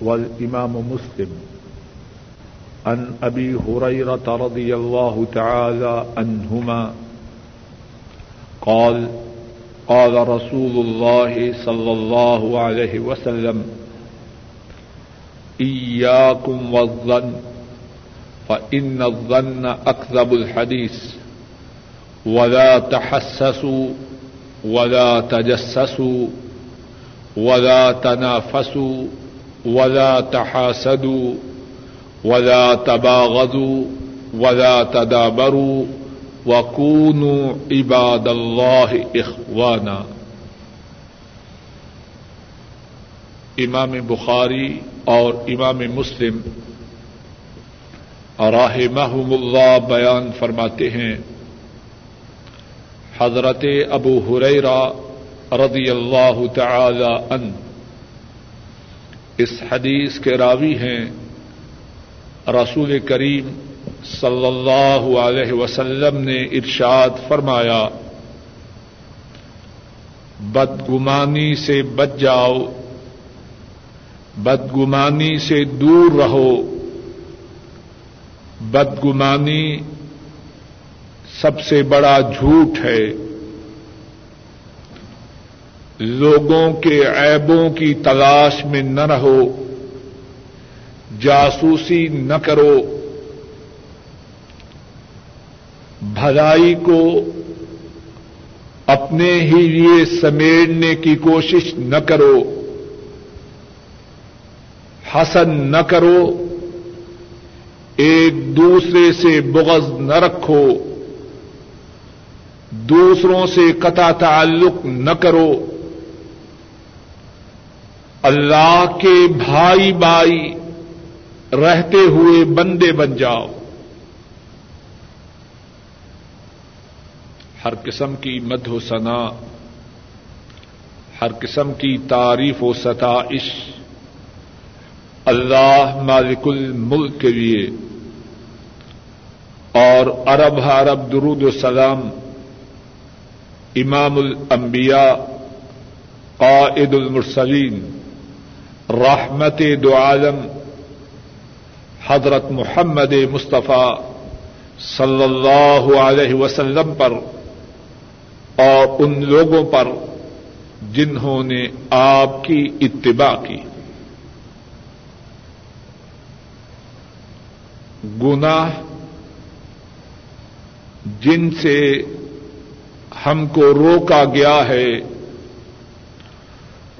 والإمام مسلم. عن أبي هريرة رضي الله تعالى عنهما قال قال رسول الله صلى الله عليه وسلم إياكم والظن، فإن الظن أكذب الحديث. ولا تحسسوا، ولا تجسسوا، ولا تنافسوا ولا تحاسدوا، ولا تباغضوا، ولا تدابروا، وكونوا عباد الله إخوانا. امام بخاری اور امام مسلم راہ محم اللہ بیان فرماتے ہیں، حضرت ابو حریرا رضی اللہ تعالی ان اس حدیث کے راوی ہیں رسول کریم صلی اللہ علیہ وسلم نے ارشاد فرمایا، بدگمانی سے بچ جاؤ، بدگمانی سے دور رہو، بدگمانی سب سے بڑا جھوٹ ہے۔ لوگوں کے عیبوں کی تلاش میں نہ رہو، جاسوسی نہ کرو۔ بھلائی کو اپنے ہی لیے سمیٹنے کی کوشش نہ کرو۔ حسن نہ کرو، ایک دوسرے سے بغض نہ رکھو۔ دوسروں سے قطع تعلق نہ کرو۔ اللہ کے بھائی بھائی رہتے ہوئے بندے بن جاؤ۔ ہر قسم کی مد و ثنا، ہر قسم کی تعریف و ستائش۔ اللہ مالک الملک کے لیے۔ اور ارب عرب درود و سلام۔ امام الانبیاء، قائد المرسلین۔ رحمت دو عالم، حضرت محمد مصطفیٰ صلی اللہ علیہ وسلم پر اور ان لوگوں پر جنہوں نے آپ کی اتباع کی۔ گناہ جن سے ہم کو روکا گیا ہے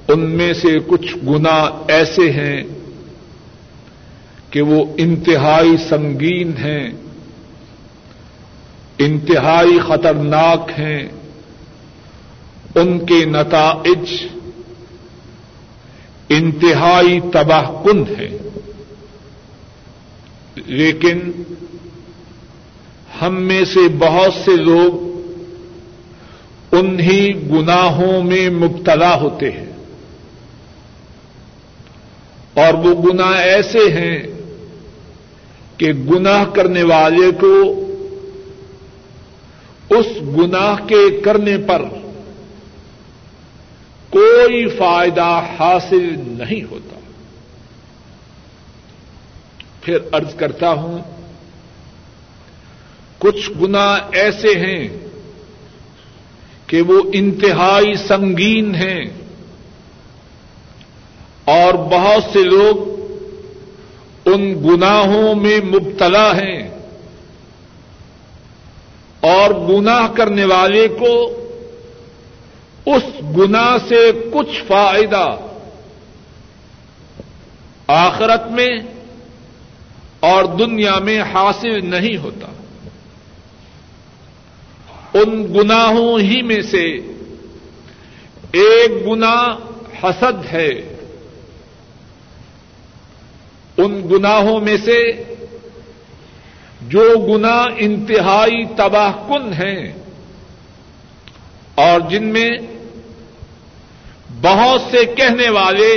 ان میں سے کچھ گنا ایسے ہیں کہ وہ انتہائی سنگین ہیں، انتہائی خطرناک ہیں، ان کے نتائج انتہائی تباہ کن ہے لیکن ہم میں سے بہت سے لوگ انہی گناہوں میں مبتلا ہوتے ہیں۔ اور وہ گناہ ایسے ہیں کہ گناہ کرنے والے کو اس گناہ کے کرنے پر کوئی فائدہ حاصل نہیں ہوتا۔ پھر ارض کرتا ہوں، کچھ گنا ایسے ہیں کہ وہ انتہائی سنگین ہیں۔ اور بہت سے لوگ ان گناہوں میں مبتلا ہیں اور گناہ کرنے والے کو اس گنا سے کچھ فائدہ آخرت میں اور دنیا میں حاصل نہیں ہوتا۔ ان گناہوں ہی میں سے ایک گنا حسد ہے۔ ان گناہوں میں سے جو گنا انتہائی تباہ کن ہیں اور جن میں بہت سے کہنے والے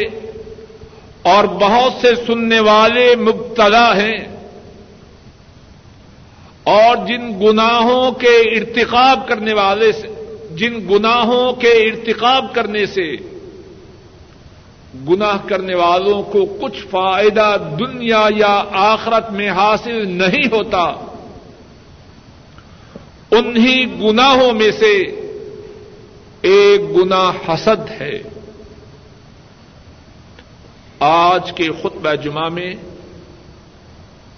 اور بہت سے سننے والے مبتلا ہیں اور جن گناہوں کے ارتقاب کرنے والے سے جن گناہوں کے ارتقاب کرنے سے گناہ کرنے والوں کو کچھ فائدہ دنیا یا آخرت میں حاصل نہیں ہوتا، انہی گناہوں میں سے ایک گنا حسد ہے۔ آج کے خطبہ جمعہ میں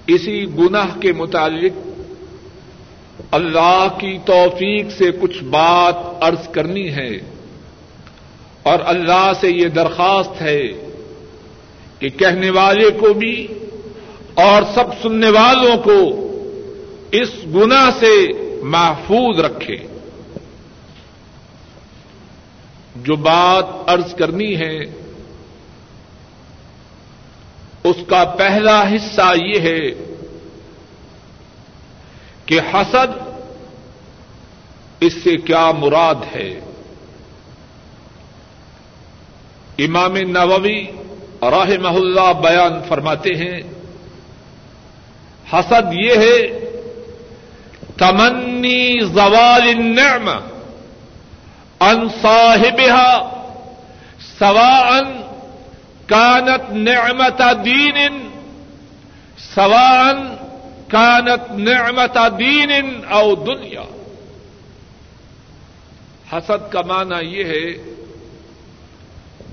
اسی گناہ کے متعلق اللہ کی توفیق سے کچھ بات عرض کرنی ہے۔ اور اللہ سے یہ درخواست ہے کہ کہنے والے کو بھی اور سب سننے والوں کو اس گنا سے محفوظ رکھے۔ جو بات عرض کرنی ہے، اس کا پہلا حصہ یہ ہے کہ حسد اس سے کیا مراد ہے۔ امام نووی راہ اللہ بیان فرماتے ہیں، حسد یہ ہے، تمنی زوال النعمہ ان صاحبها سواء كانت نعمة دين سواء كانت نعمة دين او دنیا۔ حسد کا معنی یہ ہے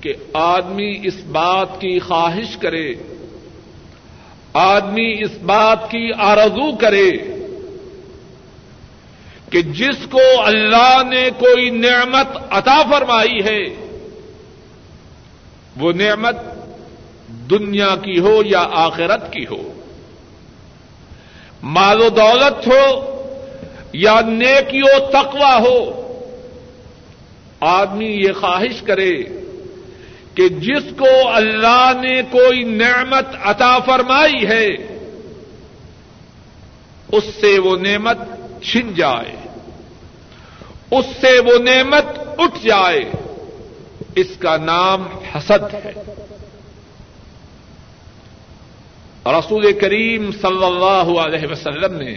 کہ آدمی اس بات کی خواہش کرے، آدمی اس بات کی آرزو کرے کہ جس کو اللہ نے کوئی نعمت عطا فرمائی ہے، وہ نعمت دنیا کی ہو یا آخرت کی ہو۔ مال و دولت ہو یا نیکی و تقوا ہو، آدمی یہ خواہش کرے کہ جس کو اللہ نے کوئی نعمت عطا فرمائی ہے، اس سے وہ نعمت چھن جائے، اس سے وہ نعمت اٹھ جائے۔ اس کا نام حسد ہے۔ رسول کریم صلی اللہ علیہ وسلم نے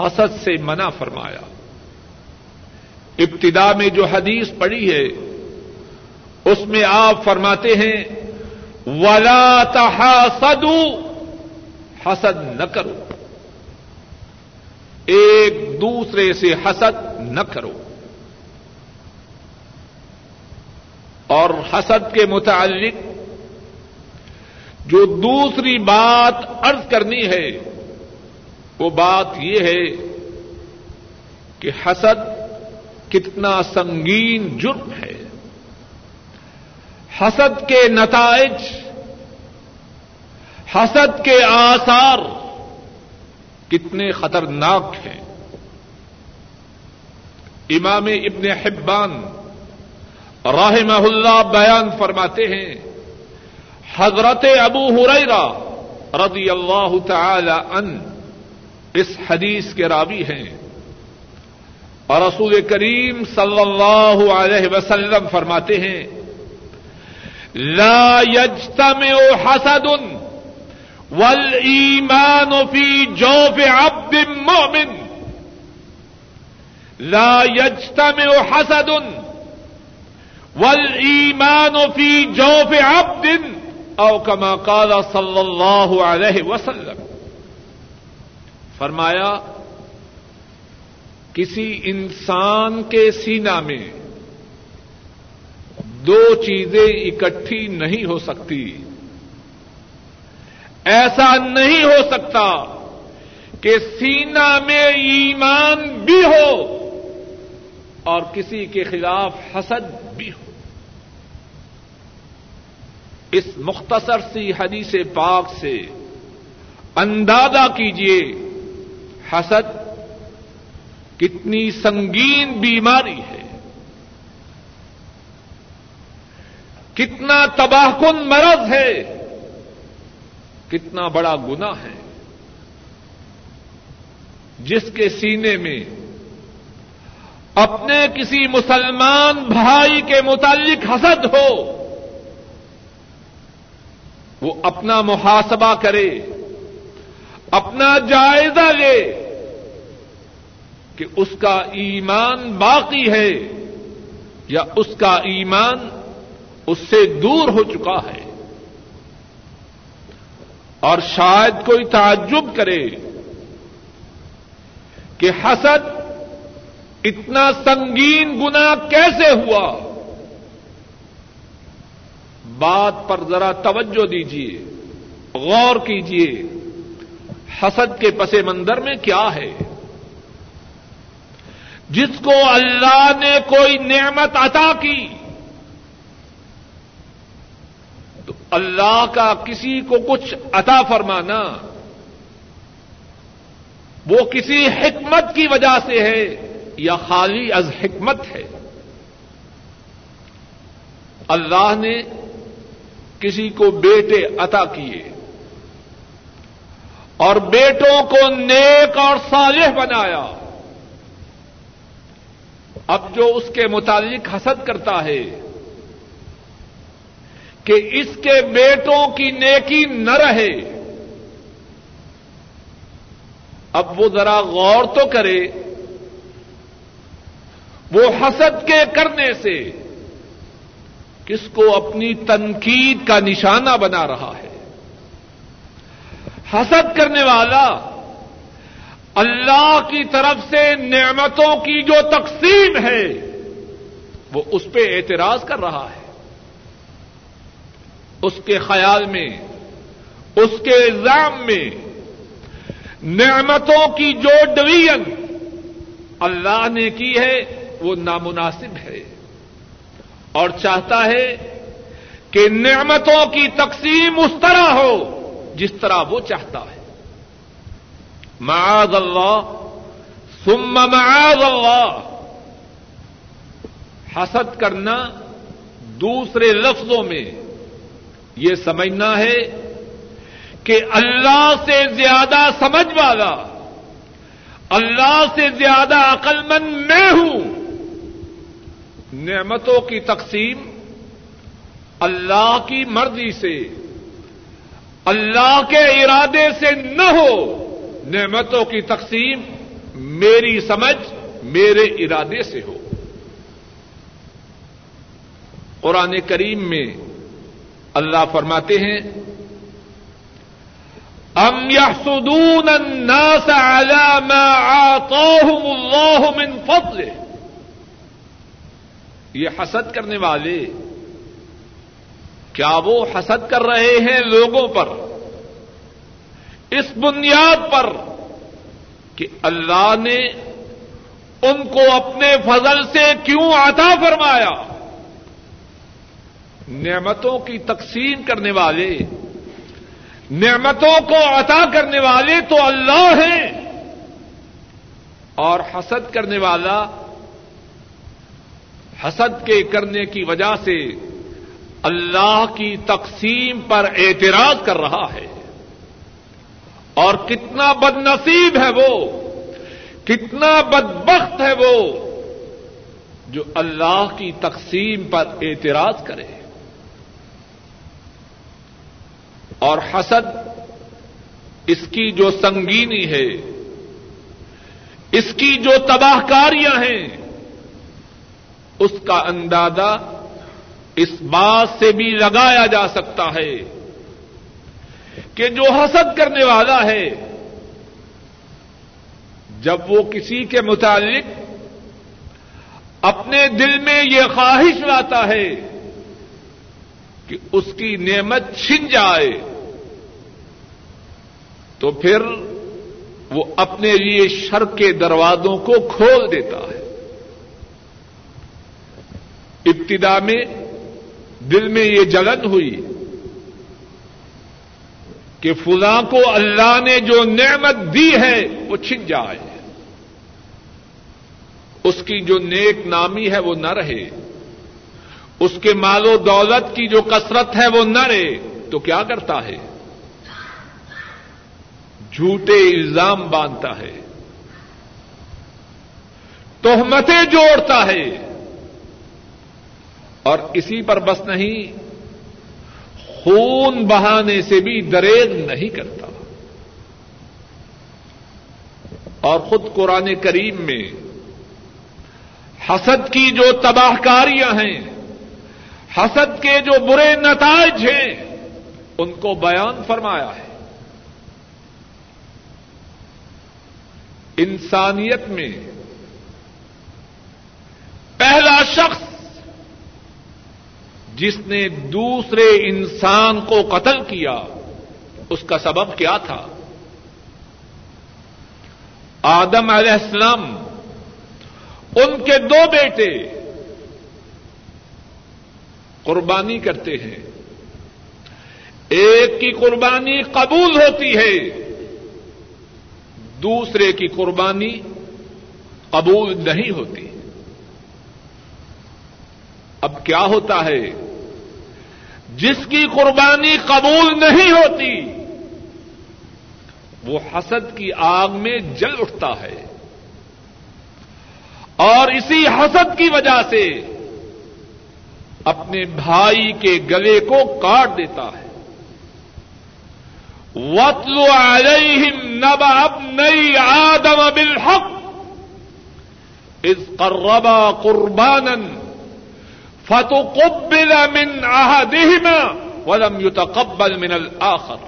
حسد سے منع فرمایا۔ ابتدا میں جو حدیث پڑی ہے اس میں آپ فرماتے ہیں، ولا تحاسدوا، حسد نہ کرو۔ ایک دوسرے سے حسد نہ کرو۔ اور حسد کے متعلق جو دوسری بات ارض کرنی ہے، وہ بات یہ ہے کہ حسد کتنا سنگین جرم ہے۔ حسد کے نتائج، حسد کے آثار کتنے خطرناک ہیں۔ امام ابن حبان راہ اللہ بیان فرماتے ہیں، حضرت ابو ہریرا رضی اللہ تعالی ان اس حدیث کے راوی ہیں۔ اور رسول کریم صلی اللہ علیہ وسلم فرماتے ہیں لا يجتمع حسد والایمان فی جوف عبد مؤمن. لا يجتمع حسد والایمان فی جوف عبد او كما قال صلی اللہ علیہ وسلم. فرمایا، کسی انسان کے سینا میں دو چیزیں اکٹھی نہیں ہو سکتی۔ ایسا نہیں ہو سکتا کہ سینا میں ایمان بھی ہو اور کسی کے خلاف حسد بھی ہو۔ اس مختصر سی حدیث پاک سے اندازہ کیجیے حسد کتنی سنگین بیماری ہے۔ کتنا تباہ کن مرض ہے، کتنا بڑا گنا ہے۔ جس کے سینے میں اپنے کسی مسلمان بھائی کے متعلق حسد ہو، وہ اپنا محاسبہ کرے، اپنا جائزہ لے کہ اس کا ایمان باقی ہے یا اس کا ایمان اس سے دور ہو چکا ہے۔ اور شاید کوئی تعجب کرے کہ حسد اتنا سنگین گنا کیسے ہوا؟ بات پر ذرا توجہ دیجیے غور کیجیے حسد کے پس منظر میں کیا ہے؟ جس کو اللہ نے کوئی نعمت عطا کی تو اللہ کا کسی کو کچھ عطا فرمانا، وہ کسی حکمت کی وجہ سے ہے یا خالی از حکمت ہے۔ اللہ نے کسی کو بیٹے عطا کیے اور بیٹوں کو نیک اور صالح بنایا۔ اب جو اس کے متعلق حسد کرتا ہے کہ اس کے بیٹوں کی نیکی نہ رہے۔ اب وہ ذرا غور تو کرے۔ وہ حسد کے کرنے سے کس کو اپنی تنقید کا نشانہ بنا رہا ہے؟ حسد کرنے والا اللہ کی طرف سے نعمتوں کی جو تقسیم ہے، وہ اس پہ اعتراض کر رہا ہے۔ اس کے خیال میں، اس کے الزام میں، نعمتوں کی جو ڈویژن اللہ نے کی ہے، وہ نامناسب ہے۔ اور چاہتا ہے کہ نعمتوں کی تقسیم اس طرح ہو جس طرح وہ چاہتا ہے۔ معاذ اللہ، ثم معاذ اللہ۔ حسد کرنا دوسرے لفظوں میں یہ سمجھنا ہے کہ اللہ سے زیادہ سمجھ والا، اللہ سے زیادہ عقل مند میں ہوں، نعمتوں کی تقسیم اللہ کی مرضی سے، اللہ کے ارادے سے نہ ہو، نعمتوں کی تقسیم میری سمجھ میرے ارادے سے ہو۔ قرآن کریم میں اللہ فرماتے ہیں ام يحسدون الناس على ما آتاهم الله من فضله۔ یہ حسد کرنے والے، کیا وہ حسد کر رہے ہیں لوگوں پر؟ اس بنیاد پر کہ اللہ نے ان کو اپنے فضل سے کیوں عطا فرمایا؟ نعمتوں کی تقسیم کرنے والے، نعمتوں کو عطا کرنے والے تو اللہ ہیں۔ اور حسد کرنے والا، حسد کے کرنے کی وجہ سے اللہ کی تقسیم پر اعتراض کر رہا ہے۔ اور کتنا بد نصیب ہے وہ، کتنا بدبخت ہے وہ، جو اللہ کی تقسیم پر اعتراض کرے۔ اور حسد اس کی جو سنگینی ہے، اس کی جو تباہ کاریاں ہیں، اس کا اندازہ اس بات سے بھی لگایا جا سکتا ہے کہ جو حسد کرنے والا ہے، جب وہ کسی کے متعلق اپنے دل میں یہ خواہش لاتا ہے کہ اس کی نعمت چھن جائے، تو پھر وہ اپنے لیے شر کے دروازوں کو کھول دیتا ہے۔ ابتدا میں دل میں یہ جلن ہوئی کہ فلاں کو اللہ نے جو نعمت دی ہے وہ چھن جائے۔ اس کی جو نیک نامی ہے وہ نہ رہے۔ اس کے مال و دولت کی جو کثرت ہے وہ نہ رہے تو کیا کرتا ہے؟ جھوٹے الزام باندھتا ہے۔ توہمتیں جوڑتا ہے۔ اور اسی پر بس نہیں، خون بہانے سے بھی دریغ نہیں کرتا۔ اور خود قرآن کریم میں حسد کی جو تباہ کاریاں ہیں حسد کے جو برے نتائج ہیں، ان کو بیان فرمایا ہے۔ انسانیت میں پہلا شخص جس نے دوسرے انسان کو قتل کیا، اس کا سبب کیا تھا؟ آدم علیہ السلام، ان کے دو بیٹے قربانی کرتے ہیں۔ ایک کی قربانی قبول ہوتی ہے، دوسرے کی قربانی قبول نہیں ہوتی۔ اب کیا ہوتا ہے؟ جس کی قربانی قبول نہیں ہوتی، وہ حسد کی آگ میں جل اٹھتا ہے۔ اور اسی حسد کی وجہ سے اپنے بھائی کے گلے کو کاٹ دیتا ہے۔ وطل علیہم نبا اب نئی آدم بالحق اس قربا قربان فتقبل من احدهما ولم يتقبل من الاخر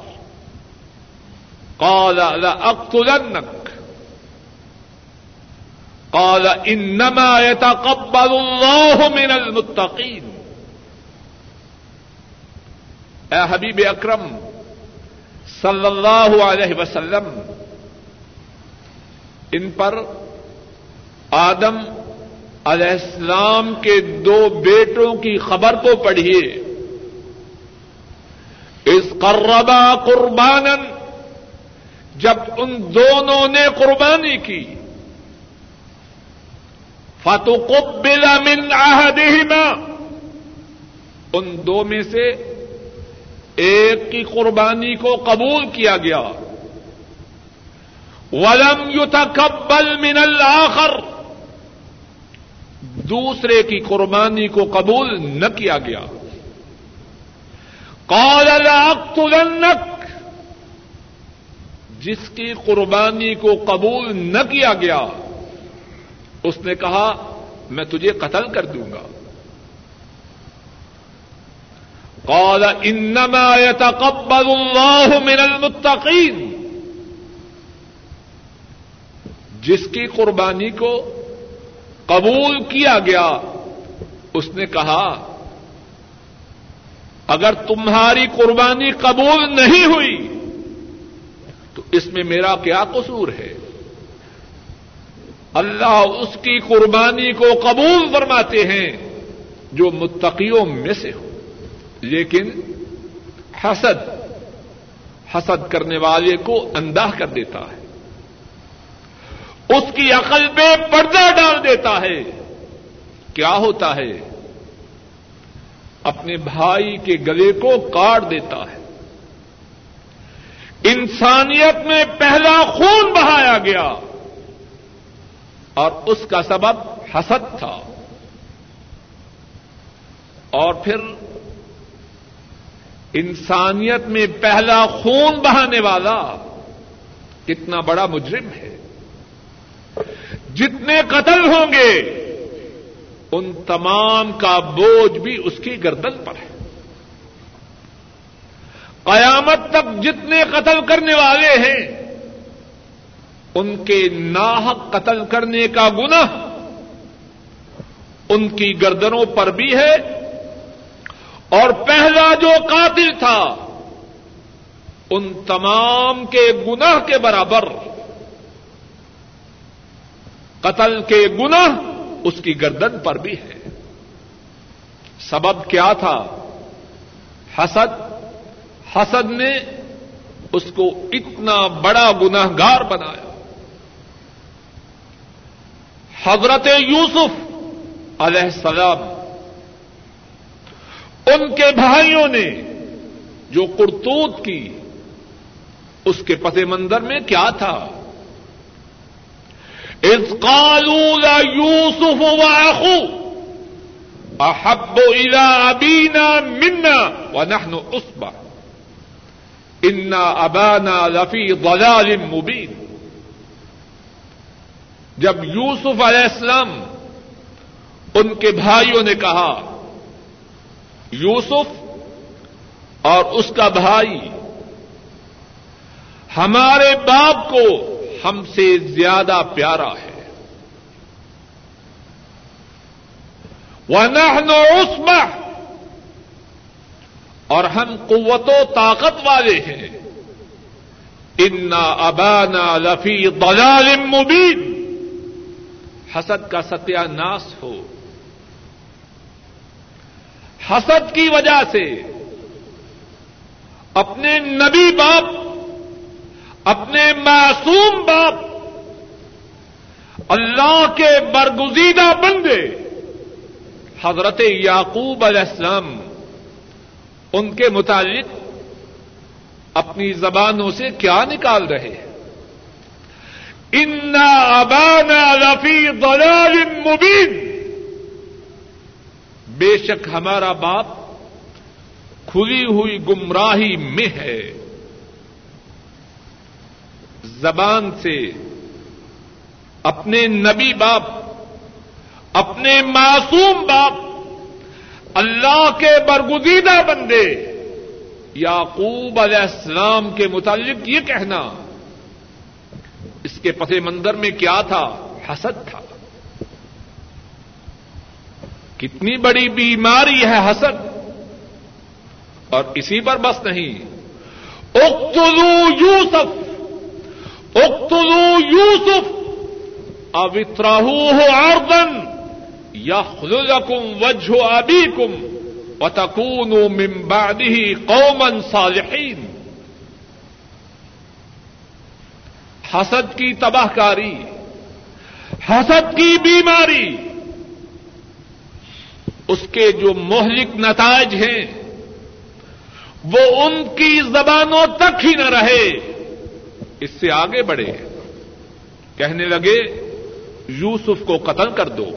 قال لاقتلنك قال انما يتقبل الله من المتقين۔ اے حبیب اکرم صلی اللہ علیہ وسلم، ان پر آدم علیہ السلام کے دو بیٹوں کی خبر کو پڑھیے۔ اس قربا قربان جب ان دونوں نے قربانی کی فتو من احدہما ان دو میں سے ایک کی قربانی کو قبول کیا گیا۔ ولم یتقبل من الاخر دوسرے کی قربانی کو قبول نہ کیا گیا۔ قال لاقتلنک جس کی قربانی کو قبول نہ کیا گیا، اس نے کہا، میں تجھے قتل کر دوں گا۔ قال انما يتقبل الله من المتقين. جس کی قربانی کو قبول کیا گیا، اس نے کہا، اگر تمہاری قربانی قبول نہیں ہوئی، تو اس میں میرا کیا قصور ہے؟ اللہ اس کی قربانی کو قبول فرماتے ہیں جو متقیوں میں سے ہو۔ لیکن حسد حسد کرنے والے کو اندھا کر دیتا ہے۔ اس کی عقل پہ پردہ ڈال دیتا ہے۔ کیا ہوتا ہے؟ اپنے بھائی کے گلے کو کاٹ دیتا ہے۔ انسانیت میں پہلا خون بہایا گیا۔ اور اس کا سبب حسد تھا۔ اور پھر انسانیت میں پہلا خون بہانے والا کتنا بڑا مجرم ہے۔ جتنے قتل ہوں گے، ان تمام کا بوجھ بھی اس کی گردن پر ہے۔ قیامت تک جتنے قتل کرنے والے ہیں، ان کے ناحق قتل کرنے کا گنا ان کی گردنوں پر بھی ہے۔ اور پہلا جو قاتل تھا، ان تمام کے گناہ کے برابر، قتل کے گناہ اس کی گردن پر بھی ہے۔ سبب کیا تھا؟ حسد حسد نے اس کو اتنا بڑا گناہ گار بنایا۔ حضرت یوسف علیہ السلام ان کے بھائیوں نے جو کرتوت کی، اس کے پس منظر میں کیا تھا؟ اس قالوا یوسف واخو احب الى ابینا منا ونحن عصبہ انا ابانا لفی ضلال مبین۔ جب یوسف علیہ السلام ان کے بھائیوں نے کہا یوسف اور اس کا بھائی، ہمارے باپ کو ہم سے زیادہ پیارا ہے۔ ونحن عصبہ اور ہم قوت و طاقت والے ہیں۔ انا ابانا لفی ضلال مبین حسد کا ستیہ ناس ہو۔ حسد کی وجہ سے اپنے نبی باپ، اپنے معصوم باپ اللہ کے برگزیدہ بندے حضرت یعقوب علیہ السلام ان کے متعلق اپنی زبانوں سے کیا نکال رہے ہیں؟ انا ابانا لفی ضلال مبین بے شک ہمارا باپ کھلی ہوئی گمراہی میں ہے۔ زبان سے اپنے نبی باپ، اپنے معصوم باپ، اللہ کے برگزیدہ بندے یعقوب علیہ السلام کے متعلق یہ کہنا، اس کے پس منظر میں کیا تھا؟ حسد تھا۔ کتنی بڑی بیماری ہے حسد۔ اور اسی پر بس نہیں۔ اقتلو یوسف۔ اقتلو یوسف۔ اوتراہ آردن یا خلکم وجہ ابھی کم وتکون من بعده قوما صالحین حسد کی تباہ کاری۔ حسد کی بیماری۔ اس کے جو مہلک نتائج ہیں، وہ ان کی زبانوں تک ہی نہ رہے۔ اس سے آگے بڑھے۔ کہنے لگے، یوسف کو قتل کر دو،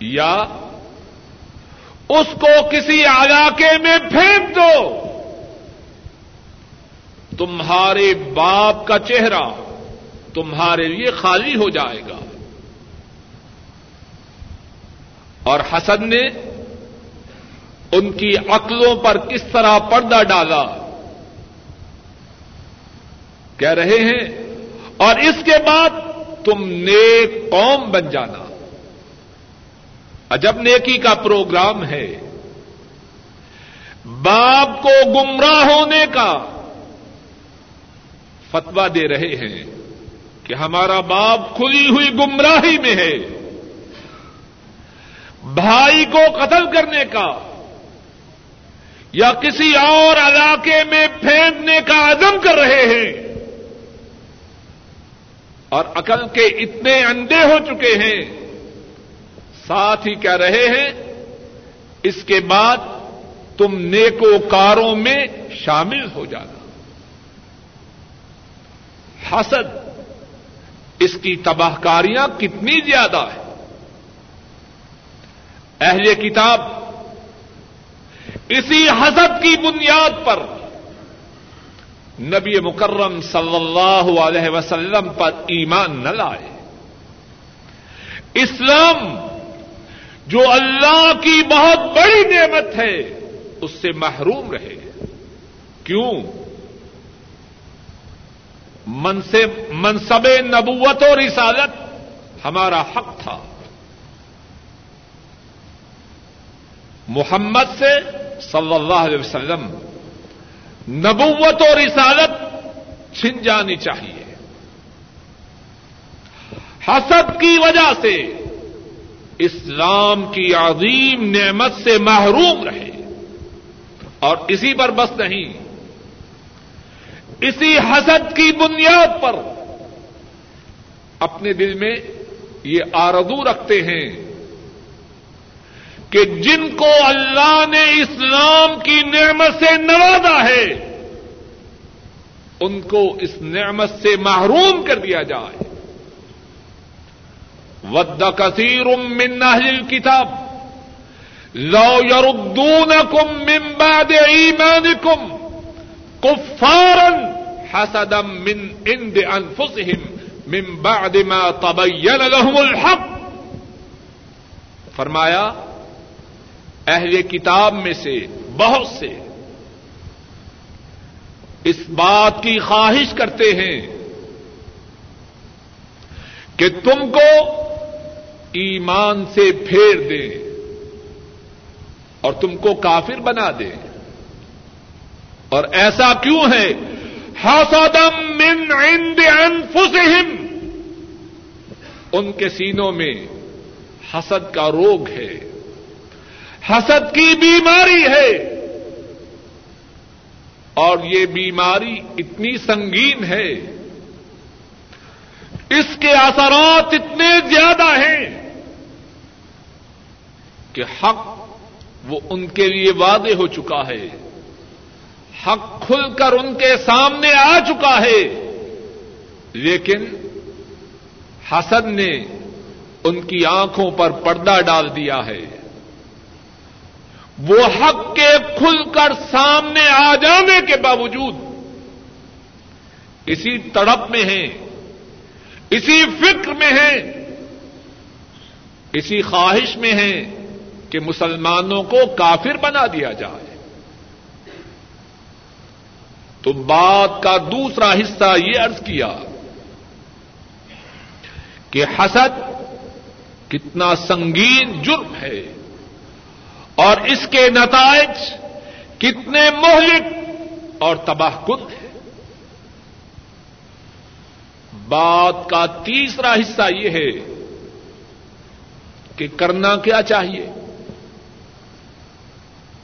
یا اس کو کسی علاقے میں پھینک دو۔ تمہارے باپ کا چہرہ تمہارے لیے خالی ہو جائے گا۔ اور حسن نے ان کی عقلوں پر کس طرح پردہ ڈالا؟ کہہ رہے ہیں، اور اس کے بعد تم نیک قوم بن جانا۔ عجب نیکی کا پروگرام ہے۔ باپ کو گمراہ ہونے کا فتوا دے رہے ہیں کہ ہمارا باپ کھلی ہوئی گمراہی میں ہے۔ بھائی کو قتل کرنے کا یا کسی اور علاقے میں پھینکنے کا عزم کر رہے ہیں اور عقل کے اتنے اندے ہو چکے ہیں، ساتھ ہی کہہ رہے ہیں، اس کے بعد تم نیکو کاروں میں شامل ہو جانا۔ حسد، اس کی تباہ کاریاں کتنی زیادہ ہیں۔ اہل کتاب، اسی حسد کی بنیاد پر نبی مکرم صلی اللہ علیہ وسلم پر ایمان نہ لائے۔ اسلام جو اللہ کی بہت بڑی نعمت ہے، اس سے محروم رہے۔ کیوں؟ منصب نبوت اور رسالت ہمارا حق تھا۔ محمد سے صلی اللہ علیہ وسلم، نبوت اور رسالت چھن جانی چاہیے۔ حسد کی وجہ سے اسلام کی عظیم نعمت سے محروم رہے۔ اور اسی پر بس نہیں، اسی حسد کی بنیاد پر اپنے دل میں یہ آردو رکھتے ہیں۔ کہ جن کو اللہ نے اسلام کی نعمت سے نوازا ہے، ان کو اس نعمت سے محروم کر دیا جائے۔ ود کثیر من اہل الكتاب لو يردونكم من بعد ايمانكم كفارا حسدا من عند انفسهم من بعد ما تبين لهم الحق۔ فرمایا اہل کتاب میں سے، بہت سے۔ اس بات کی خواہش کرتے ہیں کہ تم کو ایمان سے پھیر دیں اور تم کو کافر بنا دیں۔ اور ایسا کیوں ہے؟ حسدم من عند انفسہم۔ ان کے سینوں میں حسد کا روگ ہے۔ حسد کی بیماری ہے اور یہ بیماری اتنی سنگین ہے اس کے اثرات اتنے زیادہ ہیں کہ حق وہ ان کے لیے واضح ہو چکا ہے حق کھل کر ان کے سامنے آ چکا ہے لیکن حسد نے ان کی آنکھوں پر پردہ ڈال دیا ہے وہ حق کے کھل کر سامنے آ جانے کے باوجود اسی تڑپ میں ہیں، اسی فکر میں ہیں، اسی خواہش میں ہیں کہ مسلمانوں کو کافر بنا دیا جائے۔ تو بات کا دوسرا حصہ یہ عرض کیا کہ حسد کتنا سنگین جرم ہے۔ اور اس کے نتائج کتنے مہلک اور تباہ کن ہیں۔ بات کا تیسرا حصہ یہ ہے کہ کرنا کیا چاہیے۔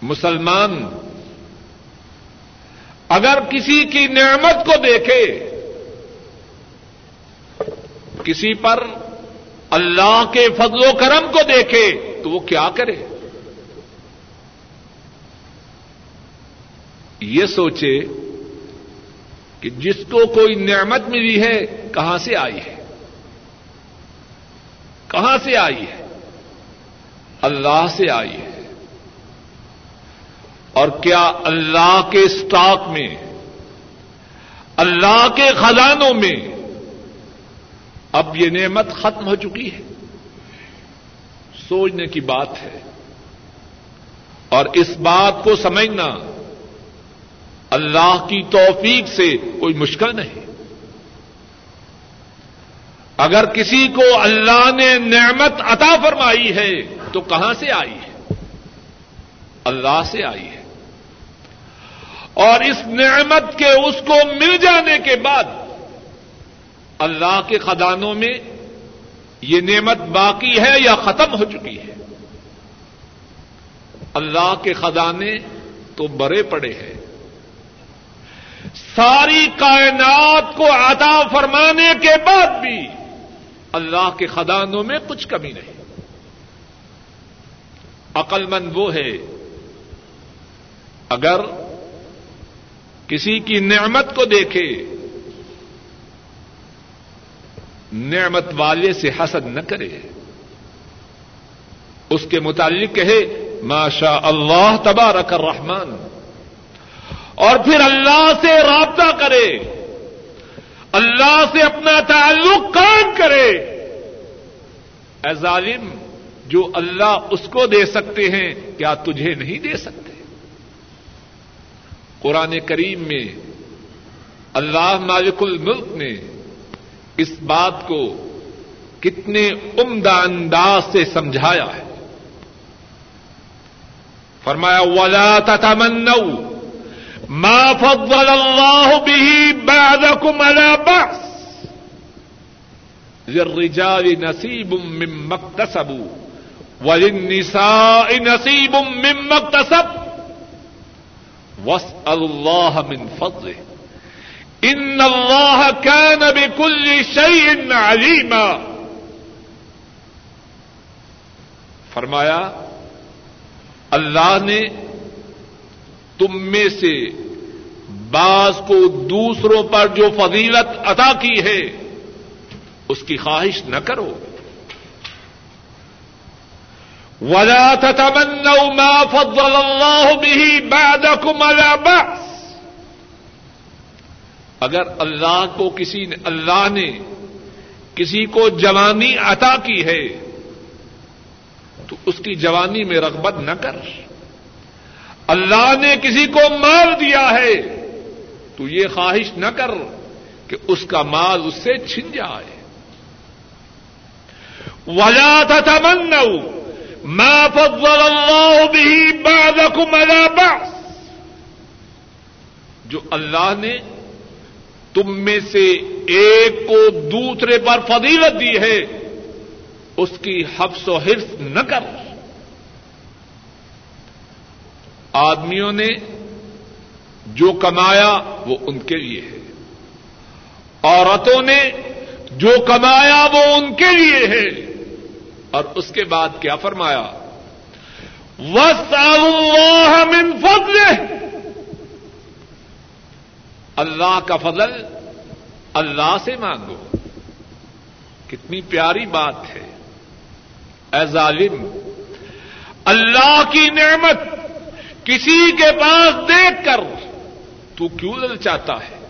مسلمان، اگر کسی کی نعمت کو دیکھے، کسی پر اللہ کے فضل و کرم کو دیکھے، تو وہ کیا کرے؟ یہ سوچے کہ جس کو کوئی نعمت ملی ہے، کہاں سے آئی ہے؟ کہاں سے آئی ہے؟ اللہ سے آئی ہے۔ اور کیا اللہ کے اسٹاک میں، اللہ کے خزانوں میں اب یہ نعمت ختم ہو چکی ہے؟ سوچنے کی بات ہے۔ اور اس بات کو سمجھنا اللہ کی توفیق سے کوئی مشکل نہیں۔ اگر کسی کو اللہ نے نعمت عطا فرمائی ہے، تو کہاں سے آئی ہے؟ اللہ سے آئی ہے۔ اور اس نعمت کے اس کو مل جانے کے بعد اللہ کے خدانوں میں یہ نعمت باقی ہے یا ختم ہو چکی ہے؟ اللہ کے خزانے تو بڑے پڑے ہیں۔ ساری کائنات کو عطا فرمانے کے بعد بھی اللہ کے خدانوں میں کچھ کمی نہیں۔ عقل مند وہ ہے، اگر کسی کی نعمت کو دیکھے، نعمت والے سے حسد نہ کرے، اس کے متعلق کہے ماشا اللہ تبارک الرحمن۔ اور پھر اللہ سے رابطہ کرے، اللہ سے اپنا تعلق قائم کرے۔ اے ظالم، جو اللہ اس کو دے سکتے ہیں، کیا تجھے نہیں دے سکتے؟ قرآن کریم میں اللہ مالک الملک نے اس بات کو کتنے عمدہ انداز سے سمجھایا ہے۔ فرمایا، ولا تتمنوا ما فضل الله به بعدكم على بعض للرجال نصيب مما اكتسبوا وللنساء نصيب مما اكتسب واسأل الله من فضله. ان الله كان بكل شيء عليما. فرمایا، اللہ نے تم میں سے بعض کو دوسروں پر جو فضیلت عطا کی ہے، اس کی خواہش نہ کرو۔ ولا تتمنوا ما فضل الله به بعدكم على بعض۔ اگر اللہ کو کسی نے اللہ نے کسی کو جوانی عطا کی ہے، تو اس کی جوانی میں رغبت نہ کر۔ اللہ نے کسی کو مال دیا ہے، تو یہ خواہش نہ کر کہ اس کا مال اس سے چھن جائے۔ تھا تتمنوا ما فضل اللہ بھی بعضكم على بعض جو اللہ نے تم میں سے ایک کو دوسرے پر فضیلت دی ہے، اس کی حفظ و حرف نہ کرو آدمیوں نے جو کمایا وہ ان کے لیے ہے۔ عورتوں نے جو کمایا وہ ان کے لیے ہے۔ اور اس کے بعد کیا فرمایا؟ اللہ من فضل اللہ کا فضل اللہ سے مانگو۔ کتنی پیاری بات ہے۔ اے ظالم، اللہ کی نعمت کسی کے پاس دیکھ کر تو کیوں للچاتا ہے؟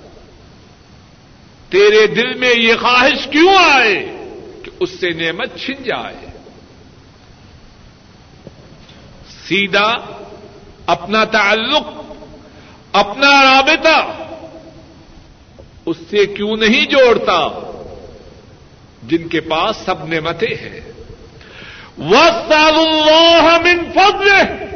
تیرے دل میں یہ خواہش کیوں آئے کہ اس سے نعمت چھن جائے؟ سیدھا اپنا تعلق، اپنا رابطہ اس سے کیوں نہیں جوڑتا؟ جن کے پاس سب نعمتیں ہیں۔ وہ من فضله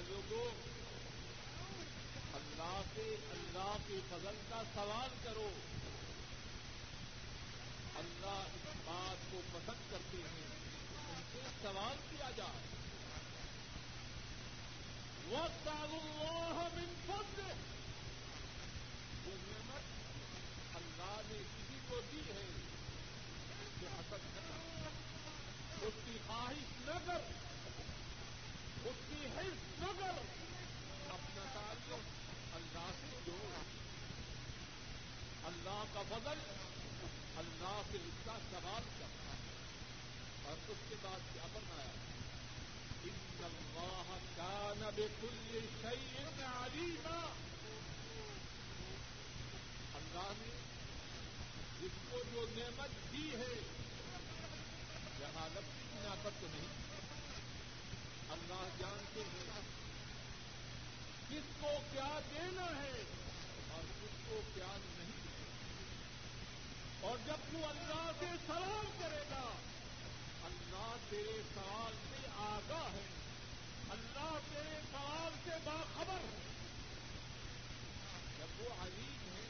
لوگوں اللہ سے اللہ کے فضل کا سوال کرو۔ اللہ اس بات کو پسند کرتے ہیں، ان سے سوال کیا جائے۔ وہ اللہ من فضل وہ نعمت اللہ نے کسی کو دی ہے کہ حسد کر اس کی خواہش نہ کر کا فضل اللہ سے اس کا سوال کرتا ہے اور اس کے بعد کیا بتایا ان اللہ کا نب کل شعیب علیما اللہ نے جس کو جو نعمت دی ہے جہالت کی نعمت تو نہیں، اللہ جانتے ہیں کس کو کیا دینا ہے اور کس کو کیا نہیں۔ اور جب تو اللہ سے سلام کرے گا، اللہ تیرے سوال سے آگاہ ہے۔ اللہ تیرے سوال سے باخبر ہے۔ جب وہ علیم ہے،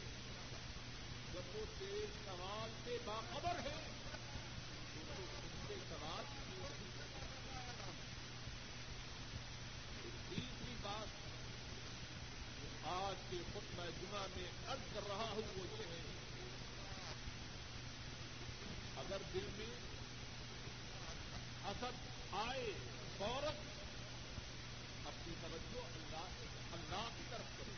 جب وہ تیرے سوال سے باخبر ہے، تو سے۔ سوال تیسری بات آج کے خود میں جمعہ میں عرض کر رہا ہوں، وہ دل میں اصد آئے عورت اپنی توجہ اللہ اللہ کی طرف کرے۔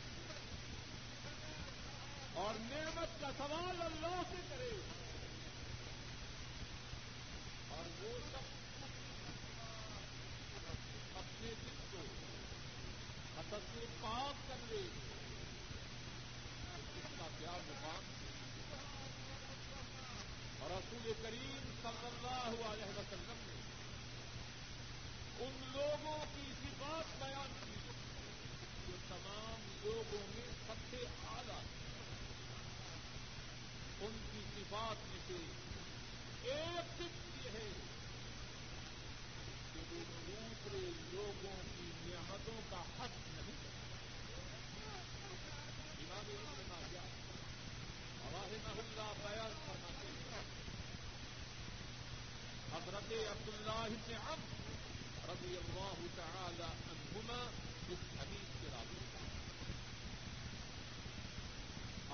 اور نعمت کا سوال اللہ سے کرے۔ اور وہ سب اپنے دل کو حسد سے پاک کر لے۔ اس کا پیار مقام کریم صلی اللہ علیہ وسلم نے ان لوگوں کی صفات بیان کی جو تمام لوگوں میں سب سے اعلیٰ ان کی صفات میں سے ایک صفت یہ ہے کہ وہ دوسرے لوگوں کی نعمتوں کا حق نہیں کرتے۔ امام ابن ماجہ محلہ بیان کرنا حضرت عبداللہ سے اب رضی اللہ تعالی عنہما اس حدیث کے راوی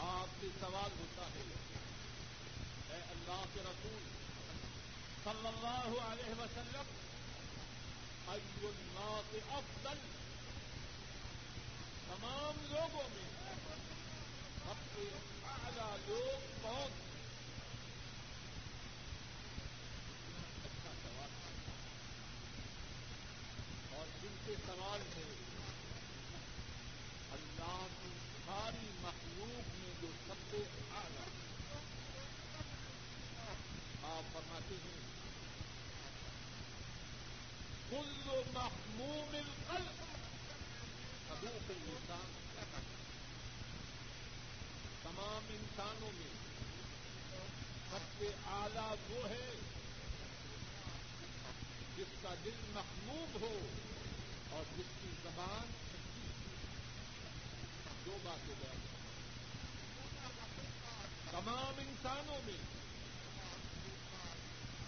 آپ سے سوال ہوتا ہے، اے اللہ کے رسول صلی اللہ علیہ وسلم ای اب افضل۔ تمام لوگوں میں، سب سے اعلیٰ لوگ بہت اور جن کے سوال ہے اللہ کی ساری مخلوق میں جو سب سے اعلیٰ آپ فرماتے ہیں، کل محموم القلب حقوق انسان تمام انسانوں میں سب سے اعلیٰ وہ ہے جس کا دل محموم ہو۔ اور جس کی زبان دو باتیں بیان تمام انسانوں میں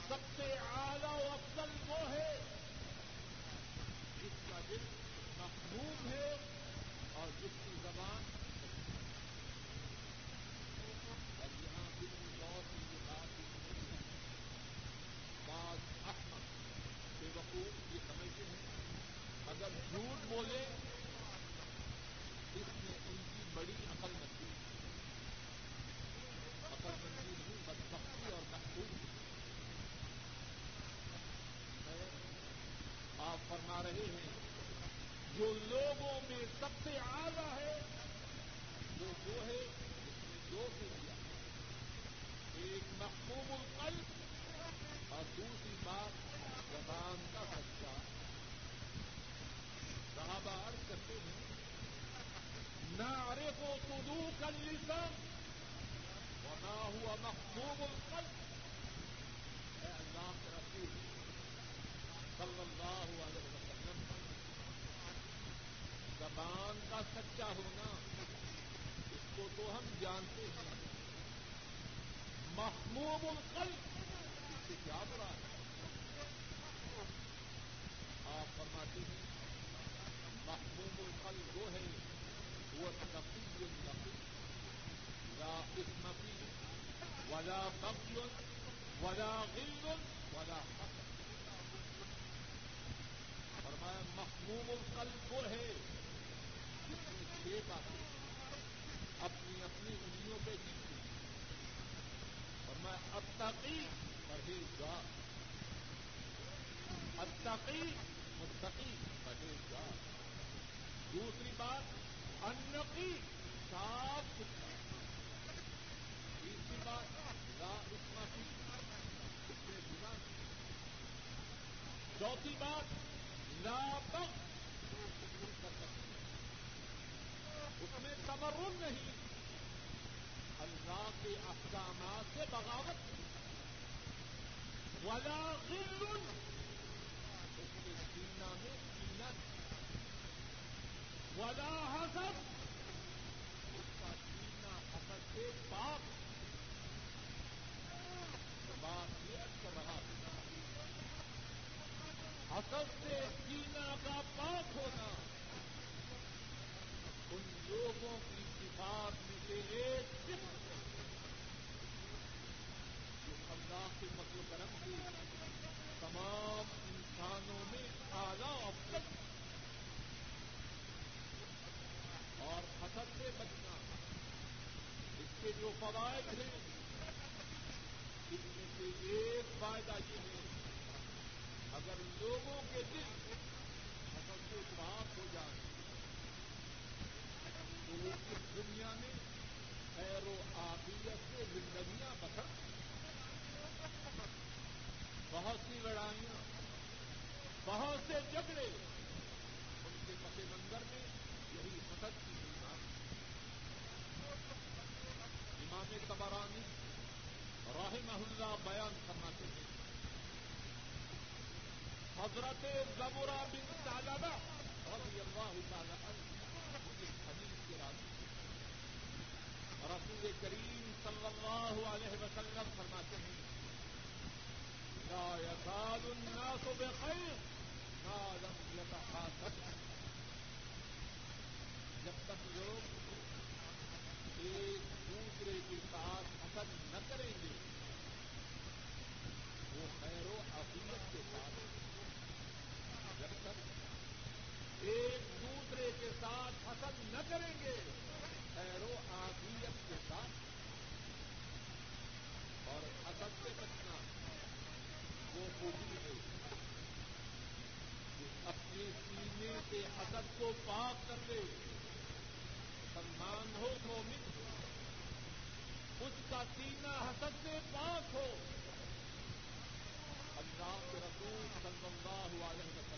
سب سے اعلیٰ و افضل وہ ہے جس کا دل محبوب ہے اور جس کی زبان اور یہاں کسی بہت ہی یہ بات بعض احمد بے وقوف اگر جھوٹ بولے اس میں ان کی بڑی عقل مندی عقل مندی نہیں بدبختی اور محبوب آپ فرما رہے ہیں جو لوگوں میں سب سے اعلیٰ ہے وہ وہ ہے جس نے دو سے دیا ایک محبوب القلب اور دوسری بات زبان کا سچا صحابہ عرض کرتے ہیں نہ ارے کو تدو کر لسن نہ ہوا محبوب القلب ہے اللہ کے رسول صلی اللہ علیہ وسلم زبان کا سچا ہونا، اس کو تو ہم جانتے ہیں۔ محموب القلب، اس سے کیا برا ہے؟ آپ فرماتے ہیں محموب القلب وہ ہے، وہ نقی النقی، لا اسم فی، ولا بغی ولا غل، ولا حق فرمایا محموم القلب وہ ہے۔ جس میں چھ باتیں اپنی اپنی انگلیوں پہ جیتی اور میں اتقی پرہیزگار۔ اتقی متقی پرہیزگار۔ دوسری بات، انقی صاف ستھرا۔ تیسری بات، لا اسمتی اس میں گنا چوتھی بات کر سکتے اس میں تمرن نہیں۔ اللہ کے احکامات سے بغاوت۔ ولا غل۔ اس کے سینا میں سینا ولا حسد۔ اس کا سینا حسد سے پاک۔ بات یہ کر رہا حسد سے سینا کا پاک ہونا۔ ان لوگوں کی صفات میں سے ایک صرف جو اللہ کے و کرم سے تمام انسانوں میں اعلیٰ افسر اور حسد سے بچنا۔ اس کے جو فوائد ہیں، اس میں سے ایک فائدہ یہ ہے اگر لوگوں کے دل حسد سے پاک ہو جائیں تو وہ اس دنیا میں خیر و آبیت سے زندگیاں بسر بہت سی لڑائیاں بہت سے جھگڑے ان کے پس منظر میں یہی حسد کی بیمار امام تبارانی راہ محلہ بیان کرنا چاہیے حضرت زبرا بن طالبہ رضی اللہ تعالی اس حدیث کے راضی رسول کریم صلی اللہ علیہ وسلم فرماتے ہیں، لا يزال الناس بخير ما لم يتحاسب جب تک لوگ ایک دوسرے کے ساتھ حسد نہ کریں گے، وہ خیر و عقیدت کے ساتھ۔ ایک دوسرے کے ساتھ حسد نہ کریں گے۔ خیر آدیت کے ساتھ۔ اور حسد سے بچنا وہ خوبی ہے۔ اپنے سینے سے حسد کو پاک کر لے۔ سمان ہو مومن۔ ہو اس کا سینہ حسد سے پاک ہو۔ اللہ کے رسول صلی اللہ علیہ وسلم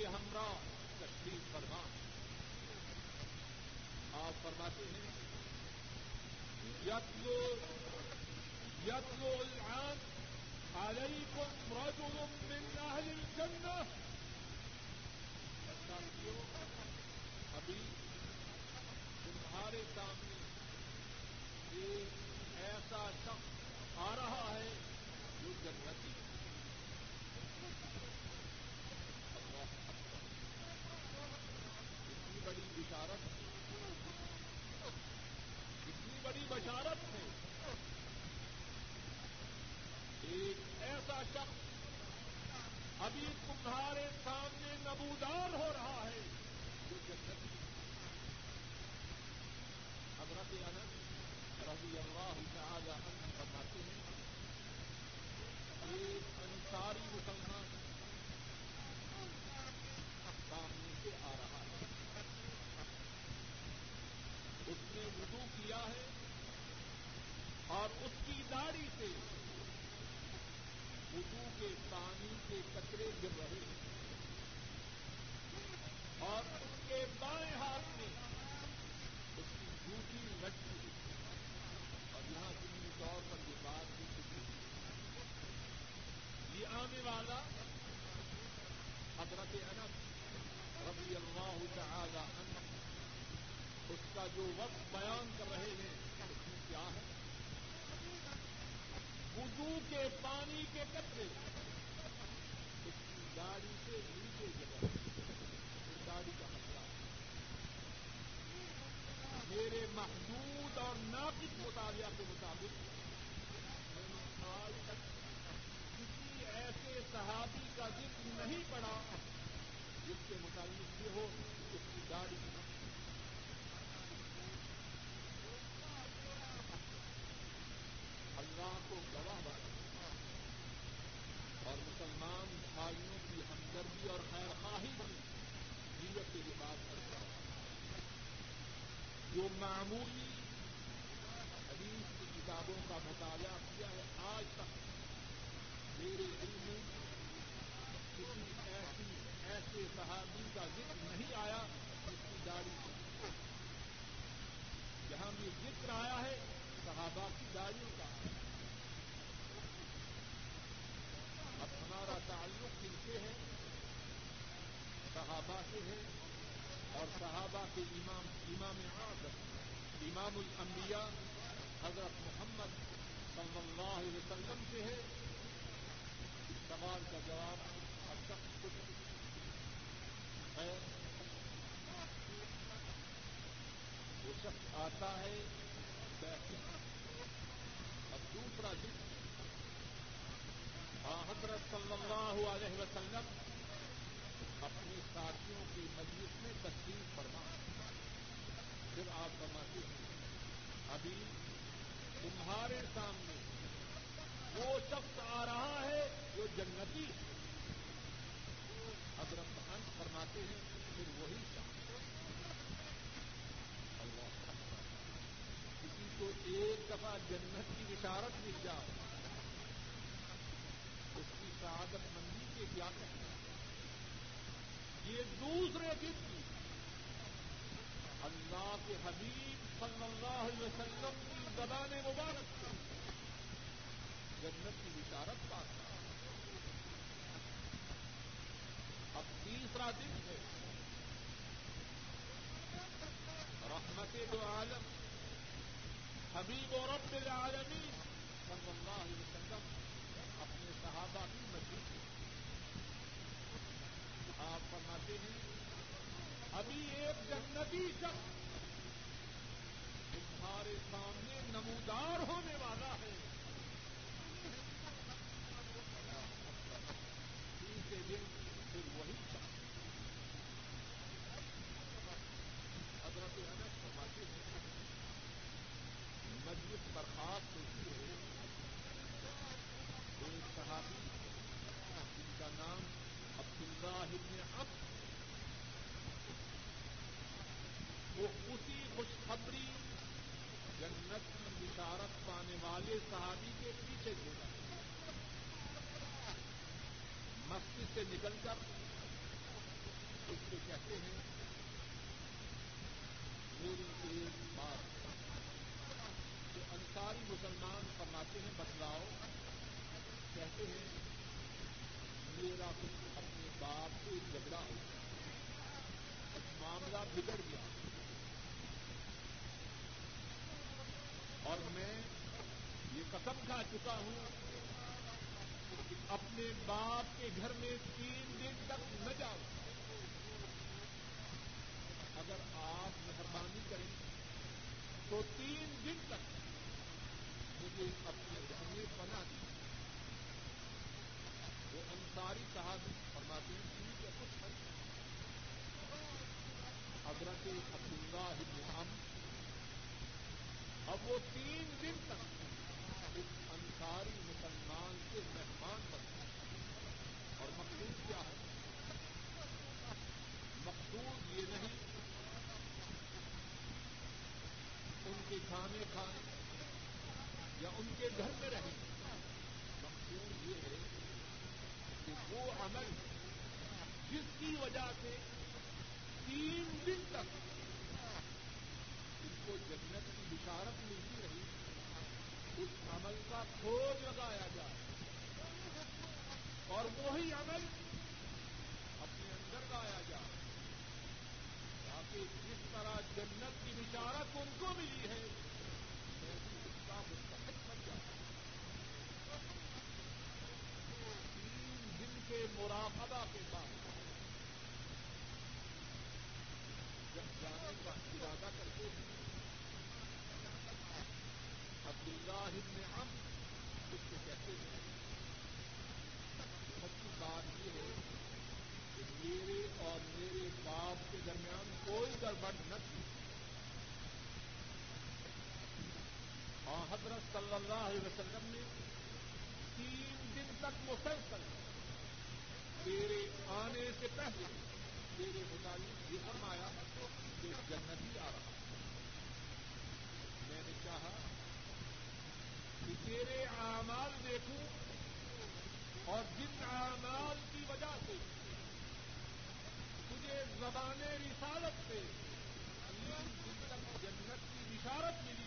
کے ہمراہ تشریف فرما۔ آپ فرماتے ہیں، یتلو یتلو الان علیکم رجل من اہل الجنہ۔ اچھا ساتھیوں ابھی تمہارے سامنے ایک ایسا شخص آ رہا ہے جو جنتی اتنی بڑی بشارت اتنی بڑی بشارت ہے۔ ایک ایسا شخص ابھی تمہارے سامنے نبودار ہو رہا ہے۔ جو جنت حضرت انس رضی اللہ تعالی عنہ فرماتے ہیں، ایک انصاری مسلمان سامنے سے آ رہا ہے اس نے وضو کیا ہے اور اس کی داڑھی سے وضو کے پانی کے کچرے گر رہے ہیں اور اس کے بائیں ہاتھ میں اس کی جھوٹی لٹکی اور یہاں ضمنی طور پر یہ بات بھی چکی یہ آنے والا حضرت انس رضی اللہ تعالی عنہ اس کا جو وقت بیان کر رہے ہیں اس میں کیا ہے؟ وضو کے پانی کے قطرے۔ اس کی گاڑی سے نیچے جگہ گاڑی کا مسئلہ میرے محدود اور ناقص مطالعہ کے مطابق میں نے آج تک کسی ایسے صحابی کا ذکر نہیں پڑا جس کے متعلق یہ ہو، اس کی گاڑی اللہ کو گواہ بنا اور مسلمان بھائیوں کی ہمدردی اور خیر خواہی کی نیت کے بات کرتا ہے جو معمولی حدیث کی کتابوں کا مطالعہ کیا ہے آج تک، میرے علم میں کسی ایسی، ایسے صحابی کا ذکر نہیں آیا جس کی داڑھی جہاں بھی ذکر آیا ہے، صحابہ کی گاڑیوں کا اب ہمارا تعلق کن سے ہے، صحابہ سے ہے، اور صحابہ کے امام امام اعظم امام الانبیاء حضرت محمد صلی اللہ علیہ وسلم سے ہے۔ اس سوال کا جواب اب تک کچھ ہے۔ وہ شخص آتا ہے اب دوسرا دن حضرت صلی اللہ علیہ وسلم اپنے ساتھیوں کی مجلس میں تشریف فرما۔ پھر آپ فرماتے ہیں، ابھی تمہارے سامنے وہ شخص آ رہا ہے جو جنتی حضرت انت فرماتے ہیں، پھر وہی شخص۔ اللہ کسی کو ایک دفعہ جنت کی بشارت مل جائے۔ اس کی شہادت مندی کے کیا کہنا یہ دوسرے دن کی اللہ کے حبیب صلی اللہ علیہ وسلم کی زبان مبارک سے جنت کی بشارت پاتا اب تیسرا دن ہے۔ رحمت دو عالم، حبیب اور رب العالمین صلی اللہ علیہ وسلم اپنے صحابہ کی آپ فرماتے ہیں ابھی ایک جنتی شخص تمہارے سامنے نمودار ہونے والا ہے تیسرے دن پھر وہی شخص حضرت انس فرماتے ہیں مجلس برخاست ہوتی ہے ایک صحابی جن کا نام عبداللہ ابن اب وہ اسی خوشخبری جنت کی بشارت پانے والے صحابی کے پیچھے چھوڑا مسجد سے نکل کر اس سے کہتے ہیں، میری ایک بات۔ جو انصاری مسلمان فرماتے ہیں، بتلاؤ، کہتے ہیں، میرا کچھ اپنے باپ سے جھگڑا ہو معاملہ بگڑ گیا۔ اور میں یہ قسم کھا چکا ہوں کہ اپنے باپ کے گھر میں تین دن تک نہ جاؤں۔ اگر آپ مہربانی کریں تو تین دن تک مجھے اپنے گھر میں بنا دی وہ انصاری صاحب فرماتے ہیں، ٹھیک ہے، کچھ حضرت عبداللہ ابن ہم اب وہ تین دن تک اس انصاری مسلمان کے مہمان بنتے اور مقصود کیا ہے؟ مقصود یہ نہیں، ان کے کھانے کھانے یا ان کے گھر میں رہیں۔ مقصود یہ ہے کہ وہ عمل جس کی وجہ سے تین دن تک کو جنت کی بشارت ملتی رہی، اس عمل کا کھوج لگایا جائے۔ اور وہی عمل اپنے اندر لایا جائے، تاکہ جس طرح جنت کی بشارت ان کو ملی ہے میں بھی اس کا مستحق بن جاتا تین دن کے مراقبہ کے بعد جب جانے کا ارادہ کرتے ہیں عبداللہ ابن ہم اس کو کہتے ہیں سچی بات یہ ہے کہ میرے اور میرے باپ کے درمیان کوئی گڑبڑ نہ تھی اور حضرت صلی اللہ علیہ وسلم نے تین دن تک مسلسل میرے آنے سے پہلے میرے متعلق یہ فرمایا کہ جنت ہی آ رہا میں نے چاہا کہ تیرے اعمال دیکھوں اور جن اعمال کی وجہ سے تجھے زبان رسالت سے جنت کی بشارت ملی۔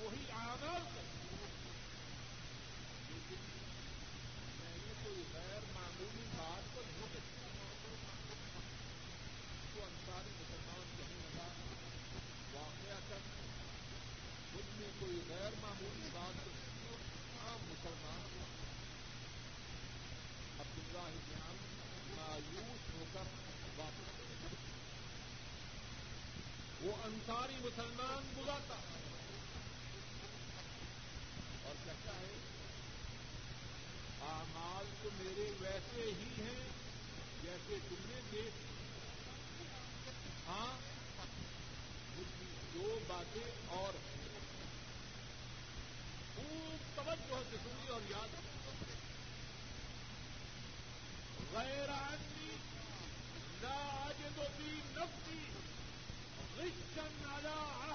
وہی اعمال کروں لیکن میں نے کوئی غیر معمولی بات کو نہیں سکتا کو انصاری مسلمان کہنے لگا واقعہ کر۔ مجھ میں کوئی غیر معمولی بات عام مسلمان۔ عبداللہ جان مایوس ہو کر واپس وہ انصاری مسلمان بلاتا ہے۔ اور کہتا ہے اعمال تو میرے ویسے ہی ہیں جیسے تم نے دیکھ ہاں دو باتیں اور خوب توجہ سے سنی اور یاد غیر آدمی نہ آج دو تین نفسی رشن نالا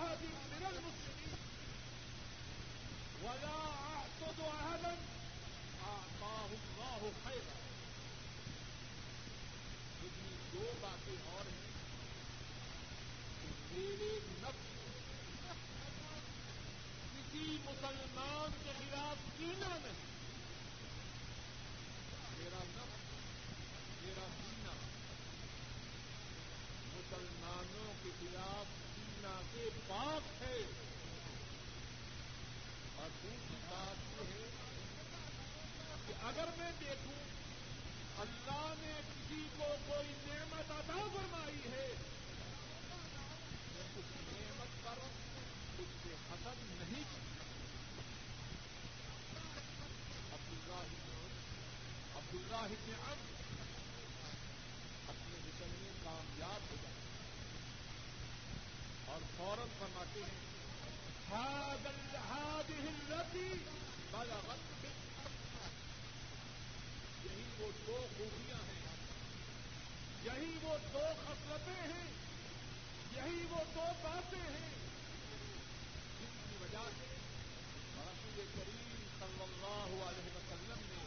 ولا تو دو آہدن اللہ خیر لیکن دو باتیں اور ہیں. میرے نفس. کسی مسلمان کے خلاف کینا نہیں. میرا نفس، میرا سینا مسلمانوں کے خلاف سینا سے پاک ہے. اگر میں دیکھوں، اللہ نے کسی کو کوئی نعمت عطا فرمائی ہے میں اس نعمت پر اس سے حسد نہیں عبداللہ عبداللہ ابن عبد اپنے مشن میں کامیاب ہو جائے اور فوراً فرماتے ہیں ہاد التی وقت وہ دو خوبیاں ہیں۔ یہی وہ دو خصلتیں ہیں۔ یہی وہ دو باتیں ہیں۔ جن کی وجہ سے رسول کریم صلی اللہ علیہ وسلم نے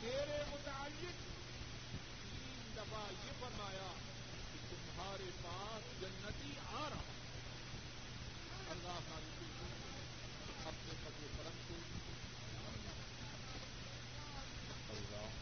تیرے متعلق تین دفعہ یہ فرمایا کہ تمہارے پاس جنتی آ رہا اللہ خالد اپنے پتے کرم سے۔ اللہ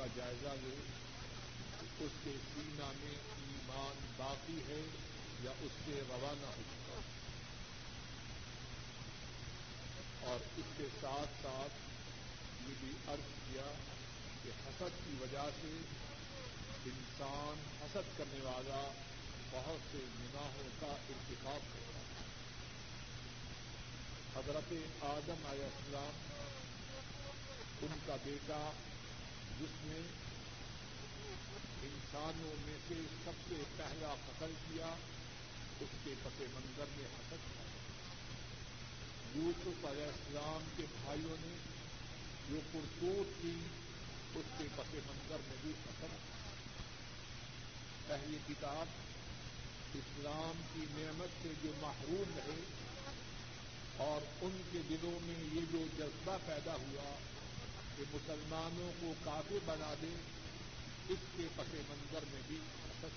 کا جائزہ لے، اس کے سینا میں ایمان باقی ہے یا اس سے روانہ ہو چکا ہے؟ اور اس کے ساتھ ساتھ یہ بھی ارض کیا کہ حسد کی وجہ سے انسان حسد کرنے والا بہت سے گناہوں کا ارتقاب کرتا ہے۔ حضرت آدم علیہ السلام، ان کا بیٹا جس نے انسانوں میں سے سب سے پہلا قتل کیا، اس کے پس منظر میں حسد کیا یوسف علیہ السلام کے بھائیوں نے جو کرتوت کی اس کے پس منظر میں بھی ختم پہلی کتاب اسلام کی نعمت سے جو محروم رہے اور ان کے دلوں میں یہ جو جذبہ پیدا ہوا کہ مسلمانوں کو کافی بنا دے اس کے پس منظر میں بھی حسد۔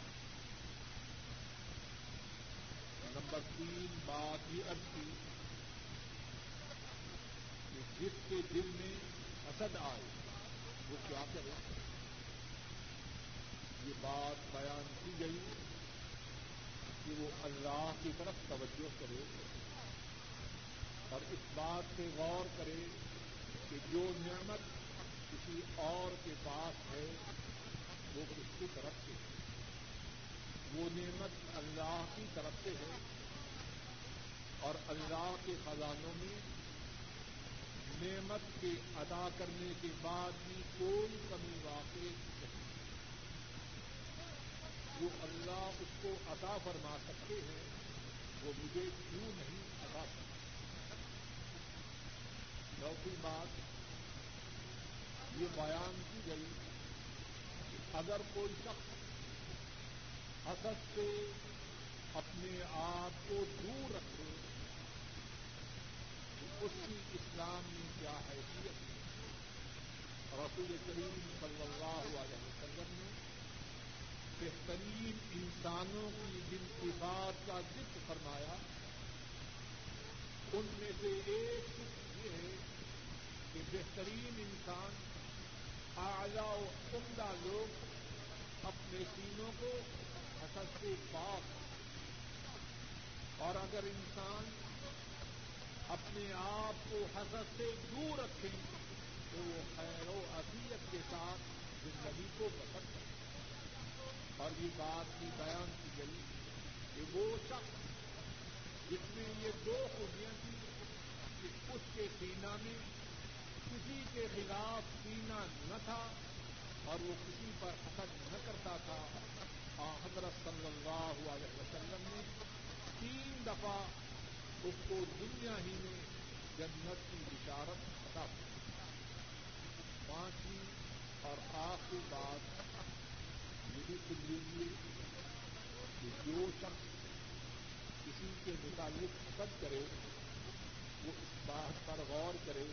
نمبر تین، بات یہ اب کی کہ جس کے دل میں حسد آئے، وہ کیا کرے؟ یہ بات بیان کی گئی کہ وہ اللہ کی طرف توجہ کرے اور اس بات پہ غور کرے کہ جو نعمت کسی اور کے پاس ہے، وہ کس کی طرف سے ہے۔ وہ نعمت اللہ کی طرف سے ہے۔ اور اللہ کے خزانوں میں نعمت کے ادا کرنے کے بعد بھی کوئی کمی واقع نہیں۔ جو اللہ اس کو عطا فرما سکتے ہیں، وہ مجھے کیوں نہیں عطا فرما چوتھی بات یہ بیان کی گئی کہ اگر کوئی شخص حسد سے اپنے آپ کو دور رکھے، تو اس کی اسلام میں کیا حیثیت ہے؟ رسول کریم صلی اللہ علیہ وسلم نے بہترین انسانوں کی جن صفات کا ذکر فرمایا، ان میں سے ایک یہ ہے کہ بہترین انسان اعلی و عمدہ لوگ اپنے سینوں کو حسد سے پاک۔ اور اگر انسان اپنے آپ کو حسد سے دور رکھیں تو وہ خیر و عصیت کے ساتھ زندگی کو بسر کریں اور یہ بات بھی بیان کی گئی کہ وہ شخص جس میں یہ دو خوبیاں تھیں کہ اس کے سینا میں کسی کے خلاف سینا نہ تھا اور وہ کسی پر حسد نہ کرتا تھا۔ حضرت صلی اللہ علیہ وسلم نے تین دفعہ اس کو دنیا ہی میں جنت کی بشارت عطا پانچویں اور آخری بات یہ بھی سن لیجیے کہ جو شخص کسی کے متعلق حسد کرے، وہ اس بات پر غور کرے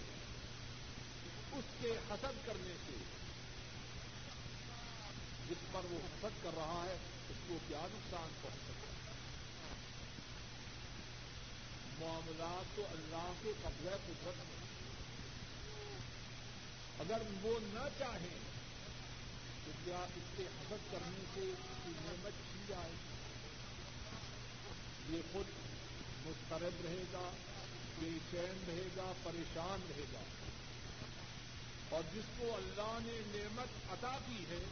اس کے حسد کرنے سے۔ جس پر وہ حسد کر رہا ہے، اس کو کیا نقصان پہنچ سکتا ہے؟ معاملات تو اللہ کے قبضہ قدرت میں۔ اگر وہ نہ چاہیں تو کیا اس کے حسد کرنے سے اس کی نعمت کی جائے؟ یہ خود مسترد رہے گا، بے چین رہے گا، پریشان رہے گا۔ اور جس کو اللہ نے نعمت عطا کی ہے،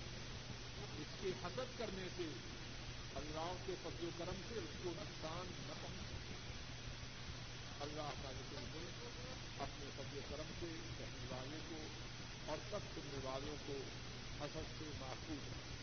اس کے حسد کرنے سے اللہ کے فضل و کرم سے اس کو نقصان نہ پہنچے۔ اللہ کا ذکر اپنے فضل و کرم سے کہنے والے کو اور سب سننے والوں کو حسد سے محفوظ رکھے۔